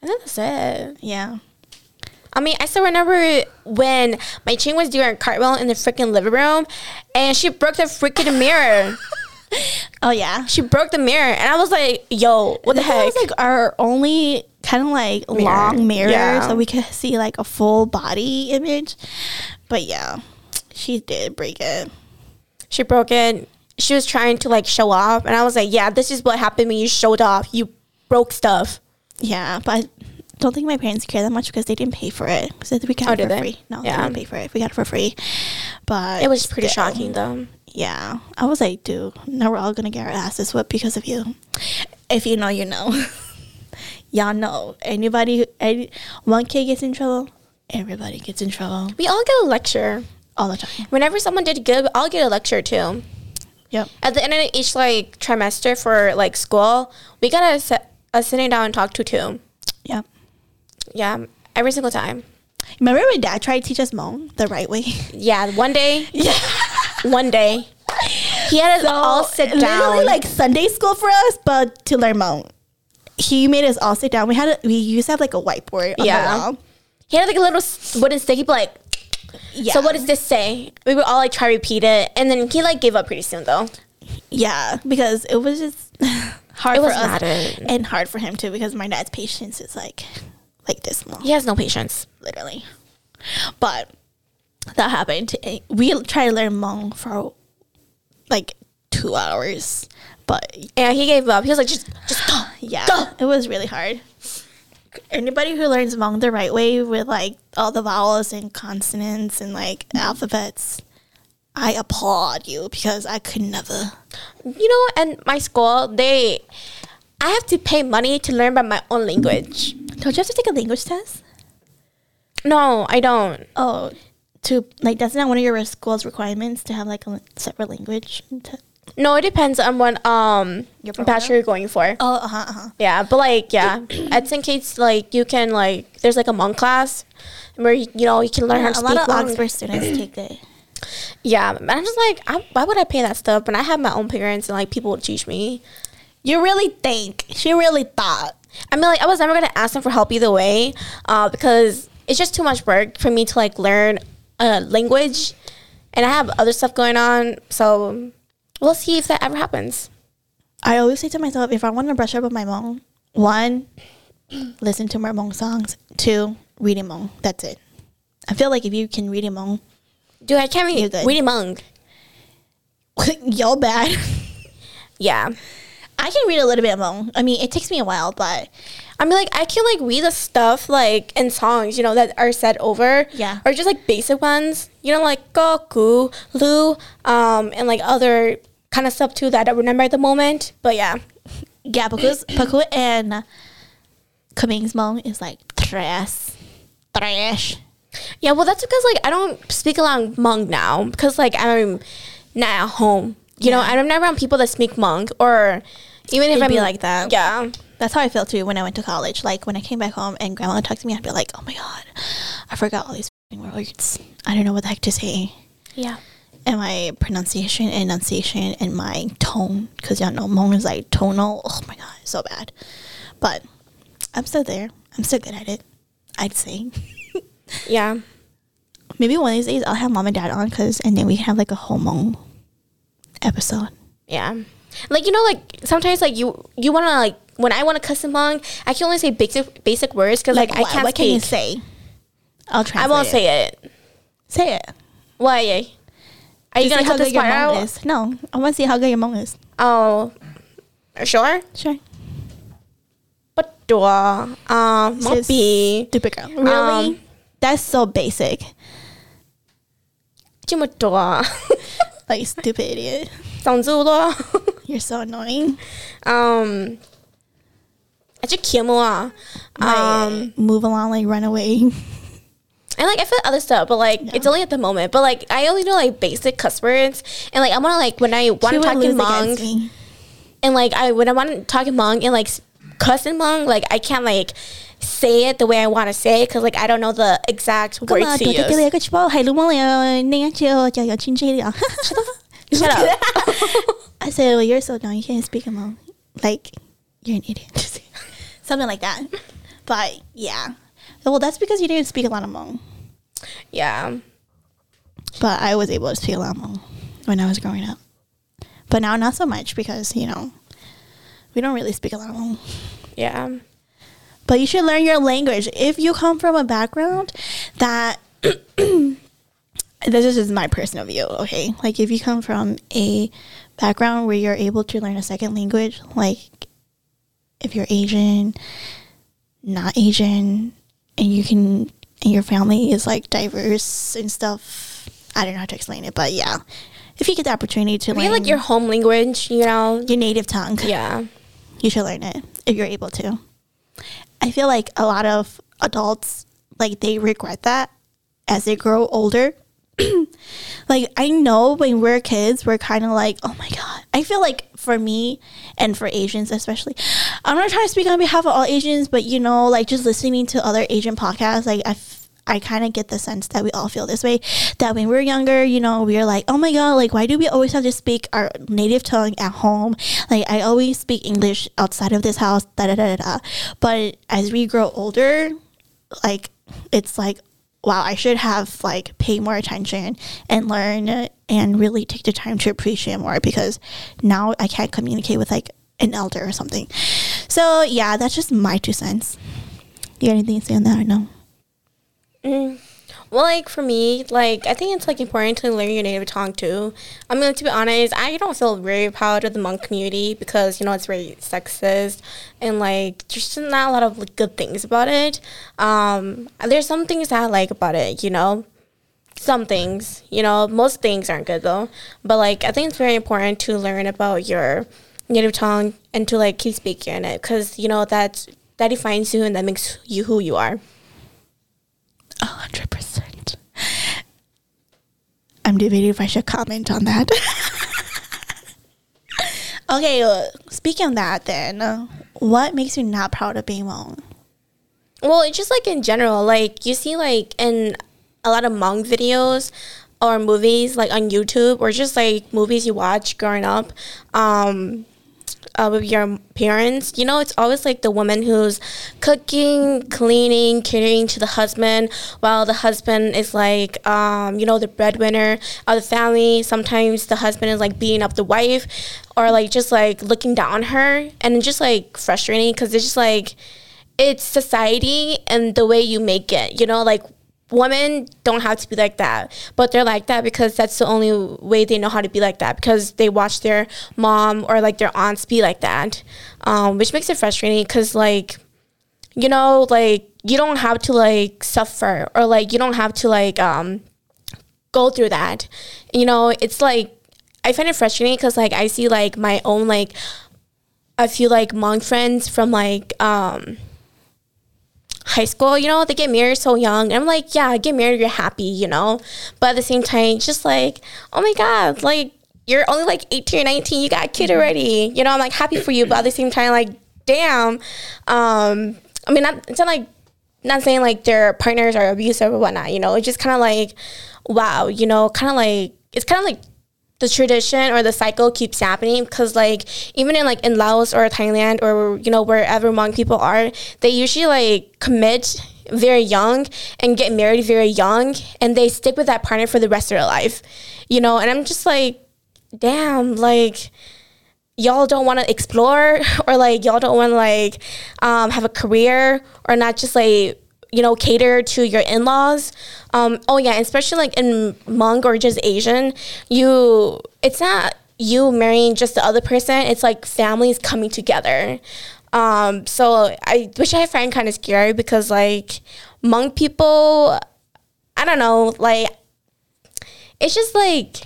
I think that's it. Yeah. I mean, I still remember when my chin was doing a cartwheel in the freaking living room, and she broke the freaking mirror. (laughs) Oh yeah. She broke the mirror, and I was like, "Yo, what the That heck?" was like our only kind of like Mirror. long mirror, Yeah. so we could see like a full body image. But yeah, she did break it. She broke it. She was trying to like show off, and I was like, "Yeah, this is what happened when you showed off. You broke stuff." Yeah, but I don't think my parents care that much because they didn't pay for it. So we got Oh, it for they? free. No, they didn't pay for it. We got it for free. But It was pretty still, shocking, though. Yeah, I was like, dude, now we're all gonna get our asses whipped because of you. If you know, you know. (laughs) Y'all know. Anybody, any, one kid gets in trouble, everybody gets in trouble We all get a lecture. All the time. Whenever someone did good, I'll get a lecture too. Yep. At the end of each like trimester for like school, we gotta sit, uh, sitting down and talk to too. Yep. Yeah, every single time. Remember my dad tried to teach us Hmong the right way? (laughs) Yeah, one day, Yeah. one day, he had us all sit down. literally like Sunday school for us, but to learn Hmong. He made us all sit down. We had a, we used to have like a whiteboard on Yeah. the wall. he had like a little wooden stick. He'd be like, Yeah. "So what does this say?" We would all like try to repeat it, and then he like gave up pretty soon though. Yeah, because it was just (laughs) hard It for was us and hard for him too because my dad's patience is like like this long, He has no patience. literally. But that happened. We tried to learn Hmong for like two hours, but yeah, he gave up. He was like, "Just, just go." (gasps) yeah, Go. it was really hard. Anybody who learns Hmong the right way with like all the vowels and consonants and like alphabets, I applaud you because I could never. You know, and my school, they, I have to pay money to learn by my own language. Don't you have to take a language test? No, I don't. Oh, to like that's not one of your school's requirements to have like a separate language. Te- No, it depends on what um Your bachelor you're going for. oh, uh huh, uh-huh. Yeah, but like yeah, at St. Kate's, like you can like there's like a Hmong class where you, you know you can learn Yeah, how a to lot speak. of Hmong. Oxford students take it. Yeah, and I'm just like, I, why would I pay that stuff? When I have my own parents and like people would teach me. You really think she really thought? I mean, like I was never gonna ask them for help either way, uh, because it's just too much work for me to like learn a language, and I have other stuff going on. So we'll see if that ever happens. I always say to myself, if I want to brush up on my Hmong, one, listen to more Hmong songs. Two, read Hmong. That's it. I feel like if you can read Hmong, Dude, I can't read. Winnie Mung. (laughs) y'all bad. Yeah. I can read a little bit of Hmong. I mean, it takes me a while, but I mean, like I can like read the stuff like in songs, you know, that are said over. Yeah. Or just like basic ones, you know, like Goku, Lu, um, and like other kind of stuff too that I don't remember at the moment. But yeah, yeah, because Paku and Kaming's Hmong is like trash. Trash. yeah. Well, that's because like I don't speak a lot of Hmong now because like I'm not at home. You know, Yeah. I'm never around people that speak Hmong or even if It'd I'm be like that. Yeah. That's how I felt too when I went to college. Like when I came back home and grandma would talk to me, I'd be like, oh my God, I forgot all these f***ing words. I don't know what the heck to say. Yeah. And my pronunciation and enunciation and my tone, because y'all know Hmong is like tonal. Oh my God, so bad. But I'm still there. I'm still good at it. I'd say. (laughs) Yeah. Maybe one of these days I'll have mom and dad on, cause and then we can have like a whole Hmong episode. Yeah. Like you know, like sometimes like you you want to like when I want to cuss Hmong, I can only say basic basic words because like, I what, can't what can you speak. say? I'll I translate. won't it. say it. Say it. Why? Are you To gonna see how cut this good your part Hmong out? is. No, I want to see how good your Hmong is. Oh, sure. Sure. But um, mong Sis, be Stupid girl. Really? Um, That's so basic. 这么多， (laughs) Like stupid idiot. 长这么多， You're (laughs) so annoying. 嗯， 就 Kim 啊，Um, move along, like run away. (laughs) And like I feel other stuff, but like it's only at the moment. But like I only know like basic cuss words, and like I want to like when I want to talk in Hmong, and like I when I want to talk in Hmong and like cuss in Hmong, like I can't like say it the way I want to say it because like I don't know the exact words to tôi thích cái use. này cái chữ hay đúng không? Nên chưa cho cho chín chi Shut up. (laughs) I said, well, you're so dumb. You can't speak in Hmong. Like, you're an idiot. (laughs) Something like that. But yeah. Well, that's because you didn't speak a lot of Hmong. yeah, But I was able to speak a lot of Hmong when I was growing up. But now, not so much because, you know, we don't really speak a lot of Hmong. yeah, But you should learn your language. If you come from a background that (coughs) this is just my personal view, okay? Like if you come from a background where you're able to learn a second language, like if you're Asian, not Asian, and you can and your family is like diverse and stuff. I don't know how to explain it, but yeah. If you get the opportunity to I learn like your home language, you know. your native tongue, Yeah, you should learn it if you're able to. I feel like a lot of adults like they regret that as they grow older. (clears throat) like I know when we're kids, we're kind of like, oh my god. I feel like for me and for Asians especially, I'm not trying to speak on behalf of all Asians, but you know, like just listening to other Asian podcasts, like I. F- I kind of get the sense that we all feel this way. That when we're younger, you know, we're like, oh my god, like why do we always have to speak our native tongue at home? Like I always speak English outside of this house, da da da da. But as we grow older, like it's like, wow, I should have like pay more attention and learn and really take the time to appreciate more because now I can't communicate with like an elder or something. So yeah, that's just my two cents. You got anything to say on that or no? Mm. Well, like for me, like I think it's like important to learn your native tongue too. I mean, to be honest, I don't feel very proud of the Hmong community because you know it's very sexist and like there's just not a lot of like, good things about it. Um, there's some things that I like about it, you know. Some things, you know, most things aren't good though. But like, I think it's very important to learn about your native tongue and to like keep speaking it because you know that that defines you and that makes you who you are. Hundred percent. I'm debating if I should comment on that. (laughs) okay, uh, speaking of that, then, uh, what makes you not proud of being Hmong? Well, it's just like in general, like you see like in a lot of Hmong videos or movies like on YouTube or just like movies you watch growing up. Um uh, with your parents, you know, it's always like the woman who's cooking, cleaning, catering to the husband, while the husband is like, um, you know, the breadwinner of the family. Sometimes the husband is like beating up the wife, or like just like looking down on her, and just like frustrating because it's just like it's society and the way you make it. You know, like women don't have to be like that, but they're like that because that's the only way they know how to be like that because they watch their mom or like their aunts be like that, um, which makes it frustrating because like, you know, like you don't have to like suffer or like you don't have to like um, go through that. You know, it's like I find it frustrating because like I see like my own like a few like Hmong friends from like um high school, you know, they get married so young. And I'm like, yeah, get married, you're happy, you know. But at the same time, just like, oh my God, like you're only like 18 or 19, you got a kid already. You know, I'm like happy for you, but at the same time, like, damn. Um, I mean, not, it's not like, not saying like their partners are abusive or whatnot, you know, it's just kind of like, wow, you know, kind of like, it's kind of like the tradition or the cycle keeps happening because like even in like in Laos or Thailand or you know wherever Hmong people are, they usually like commit very young and get married very young and they stick with that partner for the rest of their life. You know, and I'm just like, damn, like y'all don't want to explore (laughs) or like y'all don't want to like um, have a career or not just like you know, cater to your in laws. Um, oh yeah, especially like in Hmong or just Asian, you it's not you marrying just the other person. It's like families coming together. Um, so I which I find kind of scary because like Hmong people, I don't know, like it's just like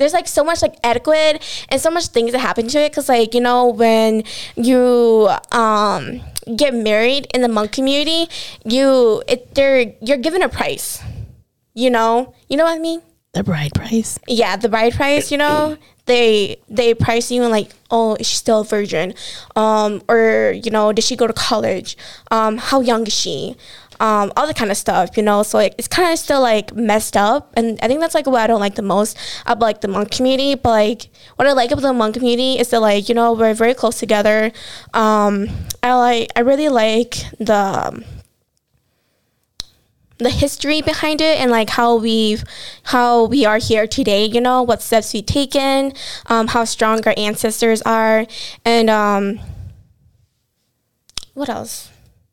there's like so much like etiquette and so much things that happen to it because like you know when you um get married in the Hmong community you it they're you're given a price you know? You know what i mean? The bride price. yeah the bride price you know? They they price you and like oh is she still a virgin? Um or you know did she go to college? Um how young is she um all that kind of stuff you know? So like, it's kind of still like messed up and i think that's like what i don't like the most about like the Hmong community but like what i like about the Hmong community is that like you know we're very close together. Um i like i really like the the history behind it and like how we've how we are here today you know? What steps we've taken um, how strong our ancestors are and um, what else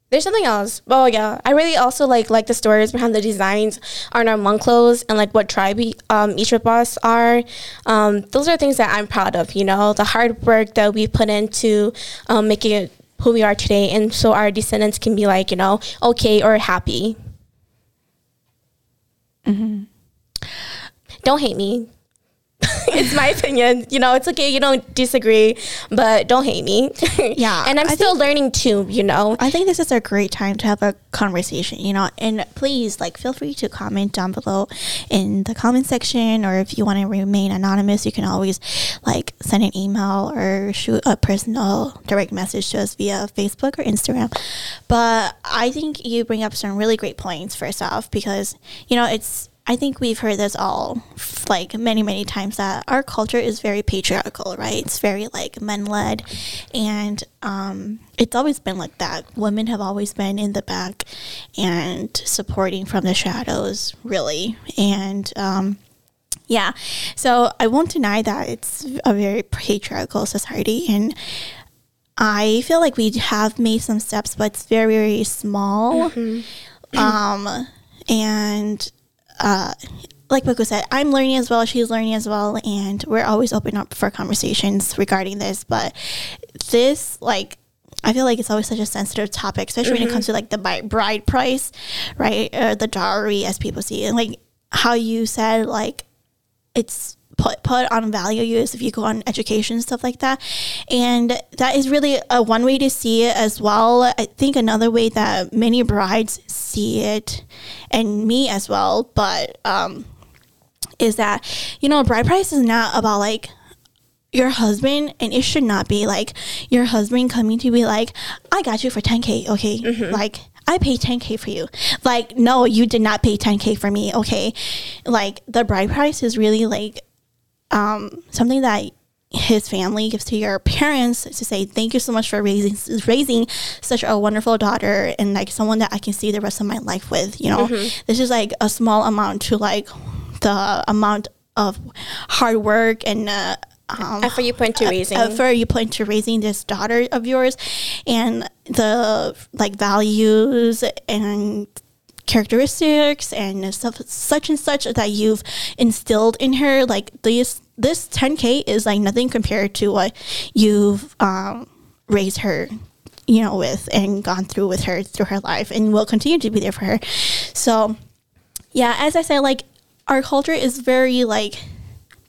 there's something else oh yeah i really also like like the stories behind the designs on our Hmong clothes and like what tribe um, each of us are um, those are things that i'm proud of you know the hard work that we put into um, making it who we are today and so our descendants can be like you know okay or happy Mm-hmm. don't hate me. (laughs) it's my opinion. You know, it's okay. You don't disagree, but don't hate me. (laughs) Yeah, and I'm I still learning too. You know. I think this is a great time to have a conversation, you know, and please, like, feel free to comment down below in the comment section, or if you want to remain anonymous, you can always, like, send an email or shoot a personal direct message to us via Facebook or Instagram. But I think you bring up some really great points, first off, because, you know, it's, I think we've heard this all like many, many times that our culture is very patriarchal, right? It's very like men led. And um, it's always been like that. Women have always been in the back and supporting from the shadows, really. And um, yeah, so I won't deny that it's a very patriarchal society. And I feel like we have made some steps, but it's very, very small. Um, and uh, like Paku said, I'm learning as well. She's learning as well, and we're always open up for conversations regarding this. But this, like, I feel like it's always such a sensitive topic, especially when it comes to like the bride price, right, or the dowry, as people see, and like how you said, like it's put put on value use if you go on education stuff like that. And that is really a one way to see it as well. I think another way that many brides see it and me as well but um is that you know bride price is not about like your husband and it should not be like your husband coming to be like i got you for 10k okay? Like i paid 10k for you. Like no you did not pay 10k for me okay? Like the bride price is really like um something that his family gives to your parents to say thank you so much for raising raising such a wonderful daughter and like someone that I can see the rest of my life with you know this is like a small amount to like the amount of hard work and uh, um, Effort you put into raising. effort you put into raising this daughter of yours and the like values and characteristics and such and such that you've instilled in her like this this 10k is like nothing compared to what you've um, raised her you know with and gone through with her through her life and will continue to be there for her. So yeah as i said like our culture is very like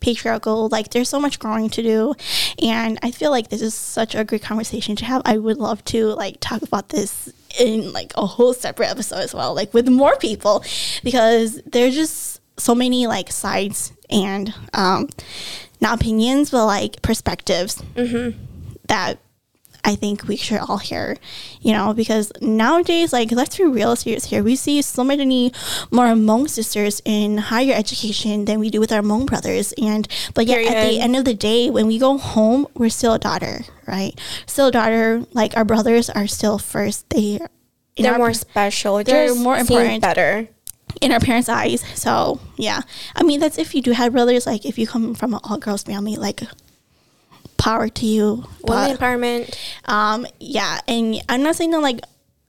patriarchal. Like there's so much growing to do. And i feel like this is such a great conversation to have. I would love to like talk about this in like a whole separate episode as well like with more people because there's just so many like sides and um not opinions but like perspectives that I think we should all hear, you know, because nowadays, like, let's be real serious here. We see so many more Hmong sisters in higher education than we do with our Hmong brothers. And, but yet at the end of the day, when we go home, we're still a daughter, right? Still a daughter. Like, our brothers are still first. They, they're our- more special. they're Just more important. Better. in our parents' eyes. So yeah, I mean that's if you do have brothers. Like if you come from an all girls family, like power to you. Women empowerment. um, yeah, and I'm not saying that like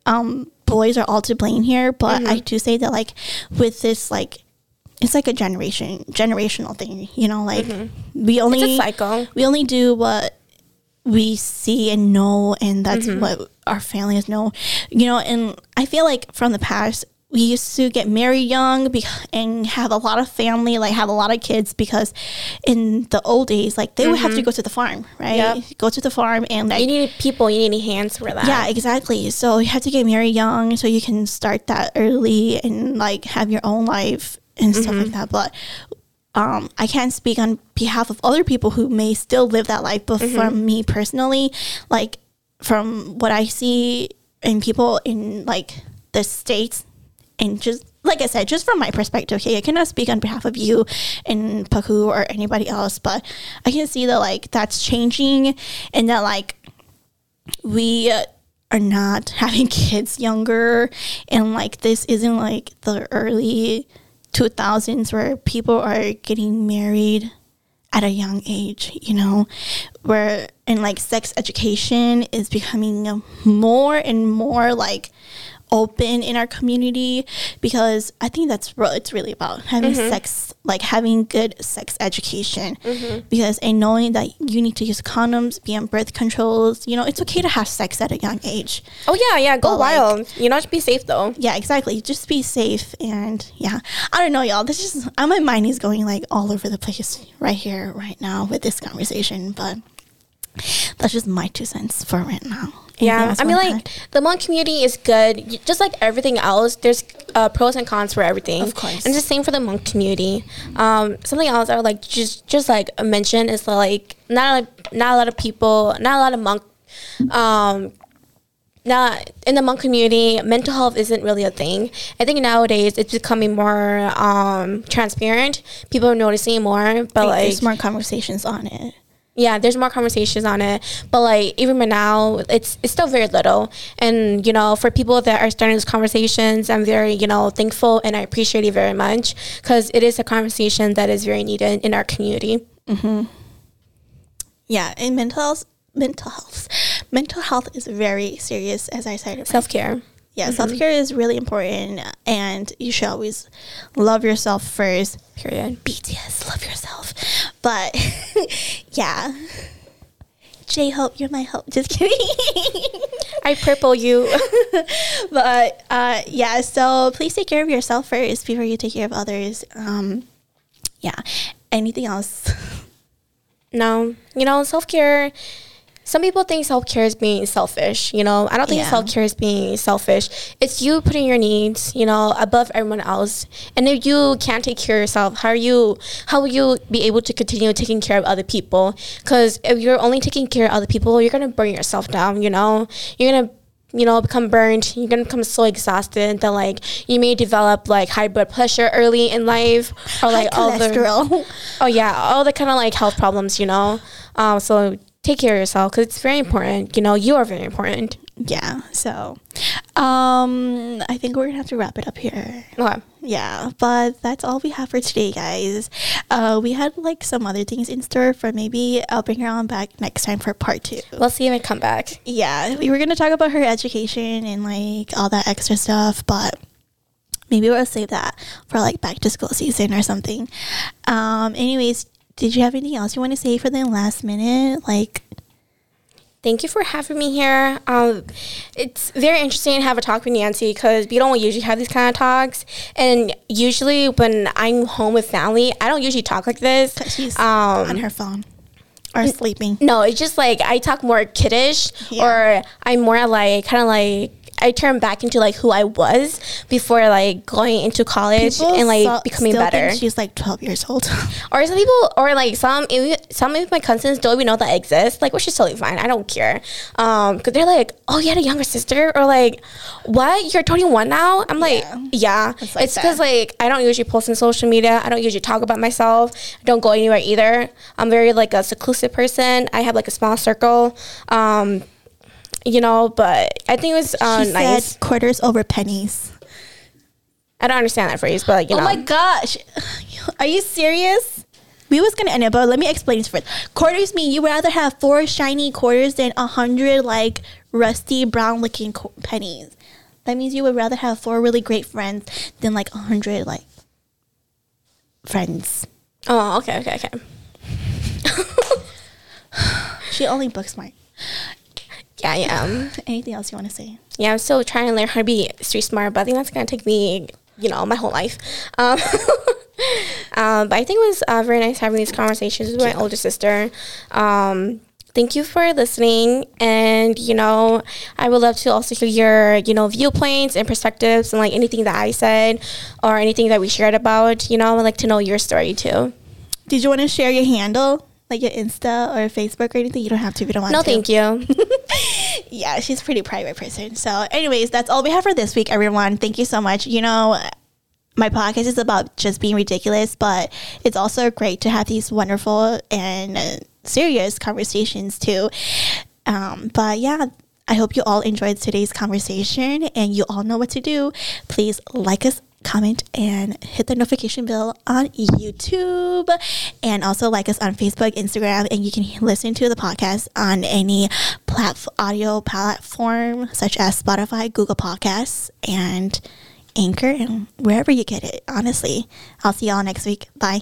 um boys are all to blame here, but Mm-hmm. I do say that like with this like it's like a generation generational thing. You know, like we only Mm-hmm. It's a cycle. we only do what we see and know and that's Mm-hmm. what our families know you know and i feel like from the past we used to get married young bec- and have a lot of family like have a lot of kids because in the old days like they would have to go to the farm right Mm-hmm. Yep. go to the farm and like You need people. You need hands for that. yeah, exactly. So you have to get married young so you can start that early and like have your own life and stuff like that. But um, I can't speak on behalf of other people who may still live that life. But for me personally, like from what I see in people in like the states and just like I said, just from my perspective, okay, I cannot speak on behalf of you and Paku or anybody else, but I can see that like that's changing and that like we are not (laughs) having kids younger. And like this isn't like the early 2000s where people are getting married at a young age you know where and like sex education is becoming more and more like open in our community because I think that's what it's really about having sex, like having good sex education. Because and knowing that you need to use condoms, be on birth controls, you know, it's okay to have sex at a young age. Oh yeah, yeah. Go But, like- wild. you know, just be safe though. Yeah, exactly. Just be safe and yeah. I don't know, y'all. This is uh, my mind is going like all over the place right here, right now with this conversation, but that's just my two cents for right now. Yeah, I mean, like add? the Hmong community is good. Just like everything else, there's uh, pros and cons for everything. Of course. and the same for the Hmong community. Um, something else I would like just just like mention is like not a, not a lot of people, not a lot of Hmong. Um, not in the Hmong community, mental health isn't really a thing. I think nowadays it's becoming more um, transparent. People are noticing more, but Like, like there's more conversations on it. Yeah there's more conversations on it but like even now it's it's still very little. And you know for people that are starting these conversations i'm very you know thankful and i appreciate it very much because it is a conversation that is very needed in our community. Mm-hmm. Yeah, and mental health, mental health, mental health is very serious. As I said, self-care yeah, self care is really important, and you should always love yourself first. period BTS, love yourself. But (laughs) yeah, J Hope, you're my hope. Just kidding. (laughs) i purple you (laughs) but uh, yeah, so please take care of yourself first before you take care of others. Um, yeah. Anything else? no you know self-care some people think self-care is being selfish you know? I don't think Yeah. self-care is being selfish. It's you putting your needs you know above everyone else. And if you can't take care of yourself how are you how will you be able to continue taking care of other people? Because if you're only taking care of other people you're gonna burn yourself down you know? You're gonna you know become burned you're gonna become so exhausted that like you may develop like high blood pressure early in life or like all the oh yeah. All the kind of like health problems you know? Um, so take care of yourself because it's very important. You know, you are very important. Yeah. So, um, I think we're gonna have to wrap it up here. Okay. Yeah, but that's all we have for today, guys. Uh, we had like some other things in store for maybe I'll bring her on back next time for part two. We'll see if I come back. Yeah, we were gonna talk about her education and like all that extra stuff, but maybe we'll save that for like back to school season or something. Um, anyways, did you have anything else you want to say for the last minute? Like, Thank you for having me here. Um, it's very interesting to have a talk with Nancy because we don't usually have these kind of talks. And usually, when I'm home with family, I don't usually talk like this. she's Um, on her phone or sleeping. No, it's just like I talk more kiddish, Yeah. or I'm more like kind of like I turn back into like who I was before like going into college People and like so- becoming better. She's like twelve years old. (laughs) Or some people, or like some, some of my cousins don't even know that exists. Like, which is totally fine. I don't care. Um, because they're like, "Oh, you had a younger sister," or like, "What? You're 21 now?" I'm like, Yeah. "Yeah." It's because that. like I don't usually post on social media. I don't usually talk about myself. I don't go anywhere either. I'm very like a seclusive person. I have like a small circle. Um, you know, but I think it was uh, she nice. said quarters over pennies. I don't understand that phrase, but like, you oh know, my gosh, (sighs) are you serious? We was gonna end it, but let me explain this first. Quarters mean you would rather have four shiny quarters than a hundred like rusty brown looking co- pennies. That means you would rather have four really great friends than like a hundred like friends. oh, okay, okay, okay. (laughs) She only book smart. Yeah, I am. Anything else you want to say? yeah, I'm still trying to learn how to be street smart, but I think that's gonna take me, you know, my whole life. Um, (laughs) um, but I think it was uh, very nice having these conversations with my older sister. Um, thank you for listening, and you know, I would love to also hear your, you know, viewpoints and perspectives, and like anything that I said or anything that we shared about. You know, I'd like to know your story too. Did you want to share your handle, like your Insta or Facebook or anything? You don't have to if you don't want No, to. thank you. (laughs) yeah, she's a pretty private person. So, anyways, that's all we have for this week, everyone. Thank you so much. You know, my podcast is about just being ridiculous, but it's also great to have these wonderful and serious conversations too. Um, but yeah. I hope you all enjoyed today's conversation and you all know what to do. Please like us, comment, and hit the notification bell on YouTube. And also like us on Facebook, Instagram, and you can listen to the podcast on any plat- audio platform such as Spotify, Google Podcasts, and Anchor, and wherever you get it. Honestly, I'll see y'all next week. Bye.